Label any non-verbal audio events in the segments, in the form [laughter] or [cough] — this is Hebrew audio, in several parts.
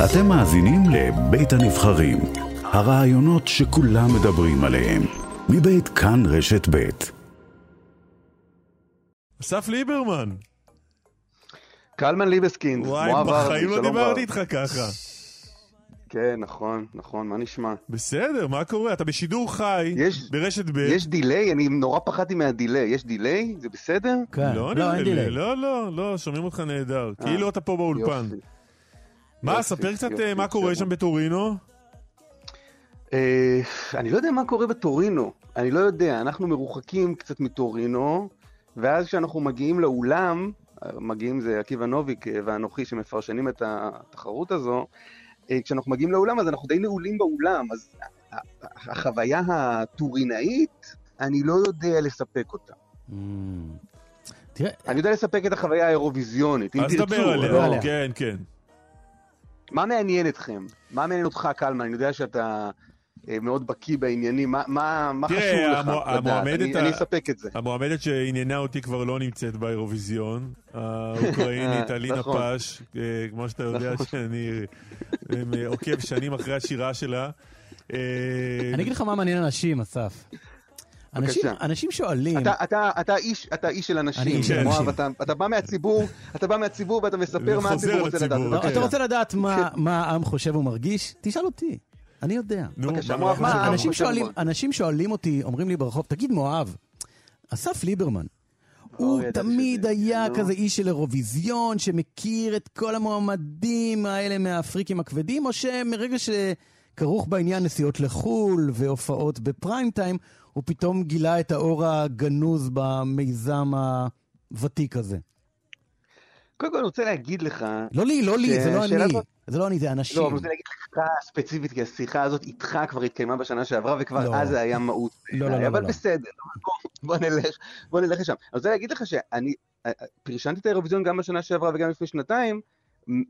אתם מאזינים לבית הנבחרים, הרעיונות שכולם מדברים עליהם, מבית כאן רשת בית. אסף ליברמן. קלמן ליבסקינד, וואי, בחיים לא דיברתי איתך ככה. כן, נכון, נכון, מה נשמע? בסדר, מה קורה? אתה בשידור חי, יש- ברשת ב'. יש delay? אני נורא פחדתי מה delay. יש delay? זה בסדר? כן, לא, לא, אין לי, delay. לא, לא, לא, שומעים אותך נהדר. אה, כאילו אתה פה באולפן. יופי. מה, ספר קצת אה, מה קורה. שם בטורינו. אה, אני לא יודע מה קורה בטורינו. אני לא יודע, אנחנו מרוחקים קצת מטורינו, ואז כשאנחנו מגיעים לאולם, מגיעים זה עקיבא נוביק אה, ואנוכי שמפרשנים את התחרות הזו, כשאנחנו מגיעים לאולם אז אנחנו די נעולים באולם, אז החוויה הטורינאית, אני לא יודע לספק אותה. Mm. אני יודע לספק את החוויה האירוויזיונית, אם אז תרצו. דבר אבל- עליה. עליה. כן, כן. מה מעניין אתכם? מה מעניין אותך, קלמן? אני יודע שאתה אה, מאוד בקיא בעניינים. מה, מה, מה תראה, חשוב לך המו- לדעת? המועמדת אני, ה- אני אספק את זה. המועמדת שעניינה אותי כבר לא נמצאת באירוויזיון, האוקראינית אלינה [laughs] נכון. פש, אה, כמו שאתה יודע נכון. שאני אה, עוקב שנים אחרי השירה שלה. אני אגיד לך מה מעניין אנשים, אסף. אנשים. אנשים שואלים, אתה, אתה, אתה, איש, אתה איש של אנשים. איש של מואב. אתה, אתה בא מהציבור, אתה בא מהציבור ואתה מספר מה הציבור רוצה לדעת. לא, כן. אתה רוצה לדעת מה מה העם חושב ומרגיש? תשאל אותי, אני יודע. נו, בבקשה, מואב, מה- מה- אנשים שואלים. אנשים שואלים אותי, אומרים לי ברחוב, תגיד מואב, אסף ליברמן, הוא תמיד היה. כזה איש של אירוויזיון, שמכיר את כל המועמדים האלה מהאפריקים הכבדים, או שמרגע שכרוך בעניין נסיעות לחו"ל והופעות בפריים טיים, הוא פתאום גילה את האור הגנוז במיזם הוותיק הזה. קודם כל אני רוצה להגיד לך, לא לי, לא לי, זה לא אני. הזאת- זה לא אני, זה אנשים. לא, אני רוצה להגיד לך ספציפית, כי השיחה הזאת איתך כבר התקיימה בשנה שעברה, וכבר לא. אז זה היה מהות. לא, לא, לא, אבל לא. בסדר, בוא, בוא נלך, בוא נלך לשם. אני רוצה להגיד לך שאני אה, אה, פרשנתי את האירוויזיון גם בשנה שעברה וגם לפני שנתיים,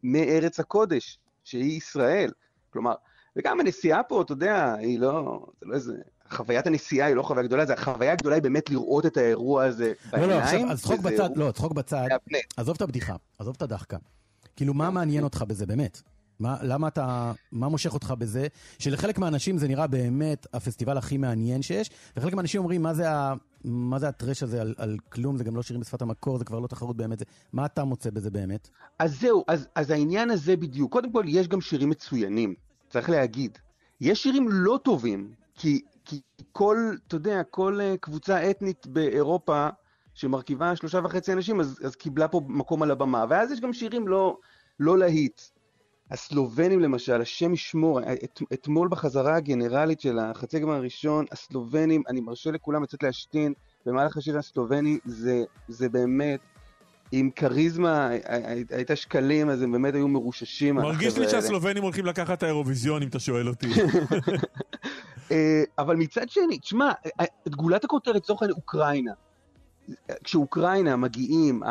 מארץ הקודש, שהיא ישראל. כלומר, וגם הנסיעה פה, אתה יודע, היא לא, זה לא איזה... חוויית הנסיעה היא לא חוויה גדולה, זה החוויה הגדולה היא באמת לראות את האירוע הזה לא, בעיניים. לא, עכשיו, אז צחוק בצד, לא, צחוק בצד. עזוב את הבדיחה, עזוב את הדחקה. כאילו, מה מעניין אותך בזה, באמת? מה, למה אתה, מה מושך אותך בזה? שלחלק מהאנשים זה נראה באמת הפסטיבל הכי מעניין שיש, וחלק מהאנשים אומרים, מה זה, ה, מה זה הטרש הזה על, על כלום, זה גם לא שירים בשפת המקור, זה כבר לא תחרות באמת. זה, מה אתה מוצא בזה באמת? אז זהו, אז, אז העניין הזה בדיוק. קודם כל, יש גם שירים מצוינים, צריך להגיד. יש שירים לא טובים, כי, כי כל, אתה יודע, כל uh, קבוצה אתנית באירופה שמרכיבה שלושה וחצי אנשים, אז, אז קיבלה פה מקום על הבמה. ואז יש גם שירים לא, לא להיט. הסלובנים למשל, השם ישמור, את, אתמול בחזרה הגנרלית של החצי גמר הראשון, הסלובנים, אני מרשה לכולם לצאת להשתין במהלך השיר הסלובני, זה, זה באמת, עם כריזמה, הי- הי- הייתה שקלים, אז הם באמת היו מרוששים. מרגיש לי. שהסלובנים הולכים לקחת את האירוויזיון, אם אתה שואל אותי. אה, אבל מצד שני, תשמע, אה, את גולת הכותרת, לצורך העניין, אוקראינה. כשאוקראינה מגיעים,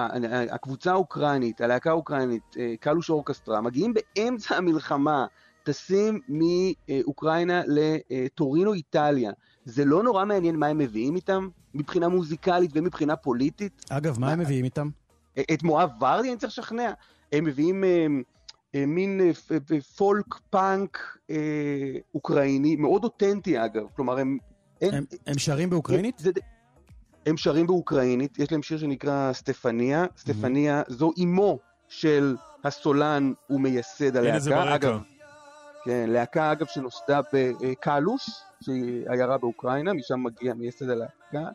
הקבוצה האוקראינית, הלהקה האוקראינית, אה, קלוש אורקסטרה, מגיעים באמצע המלחמה, טסים מאוקראינה לטורינו, איטליה. זה לא נורא מעניין מה הם מביאים איתם, מבחינה מוזיקלית ומבחינה פוליטית. אגב, מה הם מביאים איתם? את מואב ורדי אני צריך לשכנע. הם מביאים אה, אה, מין אה, פולק פאנק אה, אוקראיני, מאוד אותנטי אגב. כלומר, הם... אין- הם, הם שרים באוקראינית? זה, הם שרים באוקראינית, יש להם שיר שנקרא סטפניה. סטפניה זו אימו של הסולן ומייסד הלהקה. אגב, כן, להקה אגב שנוסדה בקלוש, שהיא עיירה באוקראינה, משם מגיע מייסד הלהקה,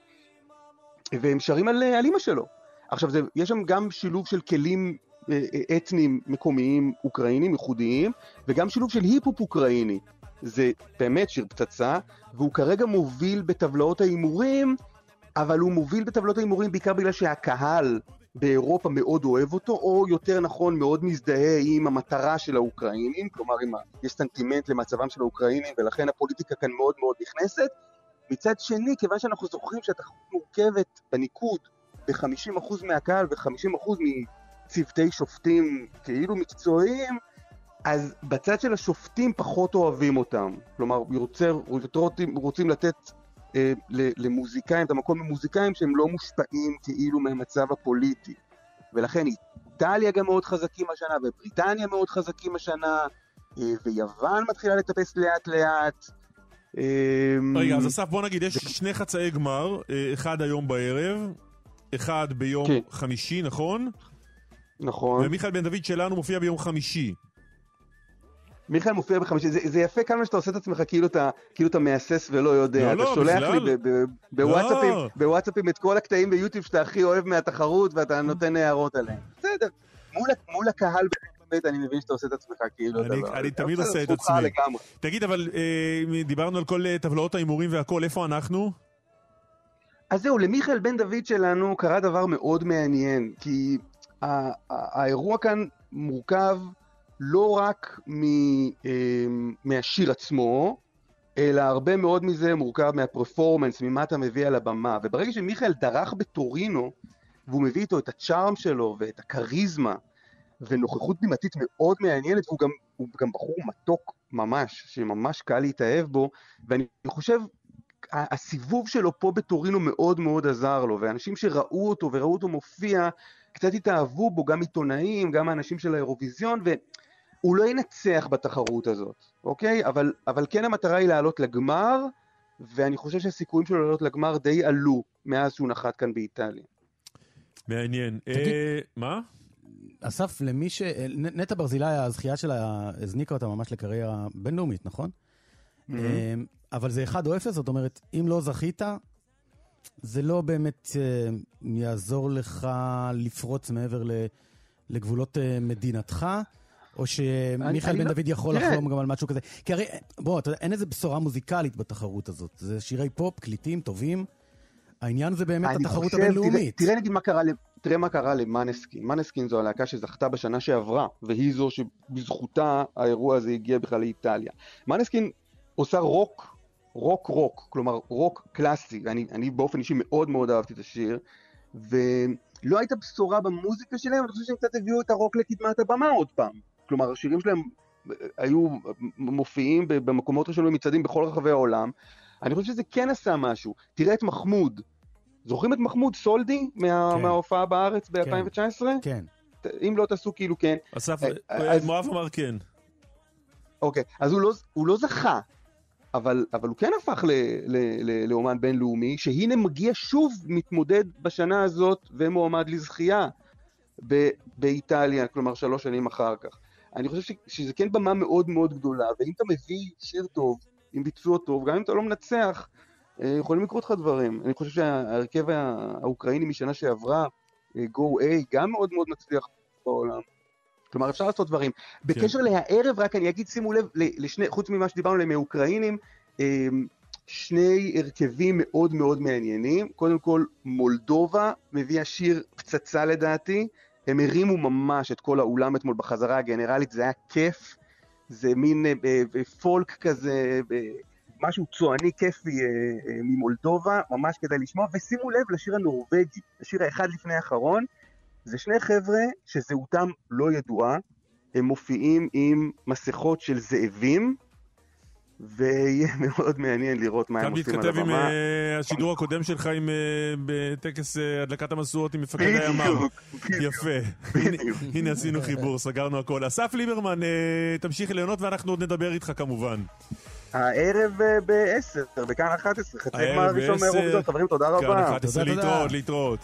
והם שרים על, על אימא שלו. עכשיו, זה, יש שם גם שילוב של כלים אה, אה, אתניים מקומיים אוקראינים ייחודיים, וגם שילוב של היפ-הופ אוקראיני. זה באמת שיר פצצה, והוא כרגע מוביל בטבלאות ההימורים, אבל הוא מוביל בטבלאות ההימורים בעיקר בגלל שהקהל באירופה מאוד אוהב אותו, או יותר נכון מאוד מזדהה עם המטרה של האוקראינים, כלומר עם ה... יש סנטימנט למצבם של האוקראינים, ולכן הפוליטיקה כאן מאוד מאוד נכנסת. מצד שני, כיוון שאנחנו זוכרים שהתחרות מורכבת בניקוד ב-50% מהקהל ו-50% מצוותי שופטים כאילו מקצועיים, אז בצד של השופטים פחות אוהבים אותם. כלומר, יותר רוצים, רוצים לתת אה, למוזיקאים, את המקום למוזיקאים שהם לא מושפעים כאילו מהמצב הפוליטי. ולכן איטליה גם מאוד חזקים השנה, ובריטניה מאוד חזקים השנה, אה, ויוון מתחילה לטפס לאט לאט. אה, רגע, אז אסף, בוא נגיד, יש שני חצאי גמר, אה, אחד היום בערב, אחד ביום כן. חמישי, נכון? נכון. ומיכאל בן דוד שלנו מופיע ביום חמישי. מיכאל מופיע בחמישי, זה, זה יפה כמה שאתה עושה את עצמך כאילו אתה, כאילו אתה מהסס ולא יודע. לא, אתה לא, שולח בכלל. לי ב- ב- בוואטסאפים, לא. בוואטסאפים את כל הקטעים ביוטיוב שאתה הכי אוהב מהתחרות ואתה נותן הערות עליהם. בסדר. מול, מול הקהל באמת אני מבין שאתה עושה את עצמך כאילו אני- אתה לא... אני תמיד בסדר, עושה את עצמי. לגמרי. תגיד, אבל אה, דיברנו על כל אה, טבלאות ההימורים והכל, איפה אנחנו? אז זהו, למיכאל בן דוד שלנו קרה דבר מאוד מעניין, כי האירוע כאן מורכב לא רק מ, אה, מהשיר עצמו, אלא הרבה מאוד מזה מורכב מהפרפורמנס, ממה אתה מביא על הבמה. וברגע שמיכאל דרך בטורינו, והוא מביא איתו את הצ'ארם שלו ואת הכריזמה, ונוכחות בימתית מאוד מעניינת, והוא גם, גם בחור מתוק ממש, שממש קל להתאהב בו, ואני חושב הסיבוב שלו פה בטורינו מאוד מאוד עזר לו, ואנשים שראו אותו וראו אותו מופיע, קצת התאהבו בו, גם עיתונאים, גם האנשים של האירוויזיון, והוא לא ינצח בתחרות הזאת, אוקיי? אבל, אבל כן המטרה היא לעלות לגמר, ואני חושב שהסיכויים שלו לעלות לגמר די עלו מאז שהוא נחת כאן באיטליה. מעניין. תגיד- אה, מה? אסף, למי ש... נ- נטע ברזילי, הזכייה שלה הזניקה אותה ממש לקריירה בינלאומית, נכון? Mm-hmm. אבל זה 1 או 0, זאת אומרת, אם לא זכית, זה לא באמת אה, יעזור לך לפרוץ מעבר ל- לגבולות אה, מדינתך, או שמיכאל בן לא- דוד יכול תראה. לחלום גם על משהו כזה. כי הרי, בוא, אתה יודע, אין איזה בשורה מוזיקלית בתחרות הזאת. זה שירי פופ, קליטים, טובים. העניין זה באמת התחרות חושב, הבינלאומית. תראה, תראה נגיד מה קרה, ל- תראה מה קרה למאנסקין. מאנסקין זו הלהקה שזכתה בשנה שעברה, והיא זו שבזכותה האירוע הזה הגיע בכלל לאיטליה. מאנסקין עושה רוק, רוק רוק, כלומר רוק קלאסי, ואני אני באופן אישי מאוד מאוד אהבתי את השיר, ולא הייתה בשורה במוזיקה שלהם, אני חושב שהם קצת הביאו את הרוק לקדמת הבמה עוד פעם. כלומר, השירים שלהם אה, היו מופיעים במקומות ראשונים במצעדים בכל רחבי העולם. אני חושב שזה כן עשה משהו. תראה את מחמוד. זוכרים את מחמוד סולדי מה, כן. מההופעה בארץ ב-2019? כן. אם לא תעשו כאילו כן. אסף, אה, אה, אז- מואב אמר כן. אוקיי, אז הוא לא, הוא לא זכה, אבל, אבל הוא כן הפך ל, ל, ל, לאומן בינלאומי, שהנה מגיע שוב מתמודד בשנה הזאת ומועמד לזכייה ב, באיטליה, כלומר שלוש שנים אחר כך. אני חושב ש, שזה כן במה מאוד מאוד גדולה, ואם אתה מביא שיר טוב, עם ביצוע טוב, גם אם אתה לא מנצח, אה, יכולים לקרות לך דברים. אני חושב שההרכב האוקראיני משנה שעברה, אה, Go A, גם מאוד מאוד מצליח בעולם. כלומר, אפשר לעשות דברים. בקשר להערב, רק אני אגיד, שימו לב, לשני, חוץ ממה שדיברנו עליהם מאוקראינים, אה, שני הרכבים מאוד מאוד מעניינים. קודם כל, מולדובה מביאה שיר פצצה לדעתי. הם הרימו ממש את כל האולם אתמול בחזרה הגנרלית, זה היה כיף. זה מין אה, ב- ב- פולק כזה, משהו צועני כיפי אה, אה, ממולדובה, ממש כדאי לשמוע. ושימו לב לשיר הנורבגי, השיר האחד לפני האחרון. זה שני חבר'ה שזהותם לא ידועה, הם מופיעים עם מסכות של זאבים, ויהיה [laughs] מאוד מעניין לראות מה כאן הם עושים על מתכתב עם הבמה. אה, השידור הקודם שלך עם, אה, בטקס אה, הדלקת המשואות עם מפקד הימ"ר. בדיוק, בדיוק. יפה. בדיוק. הנה- הנה עשינו חיבור, סגרנו הכל. אסף ליברמן, אה, תמשיך ליהנות ואנחנו עוד נדבר איתך כמובן. הערב אה, ב-10, בכאן 11, חצי גמר ראשון ב-10. מהאירוויזיון. חברים, תודה כאן רבה. 11 תודה, תודה. להתראות, להתראות.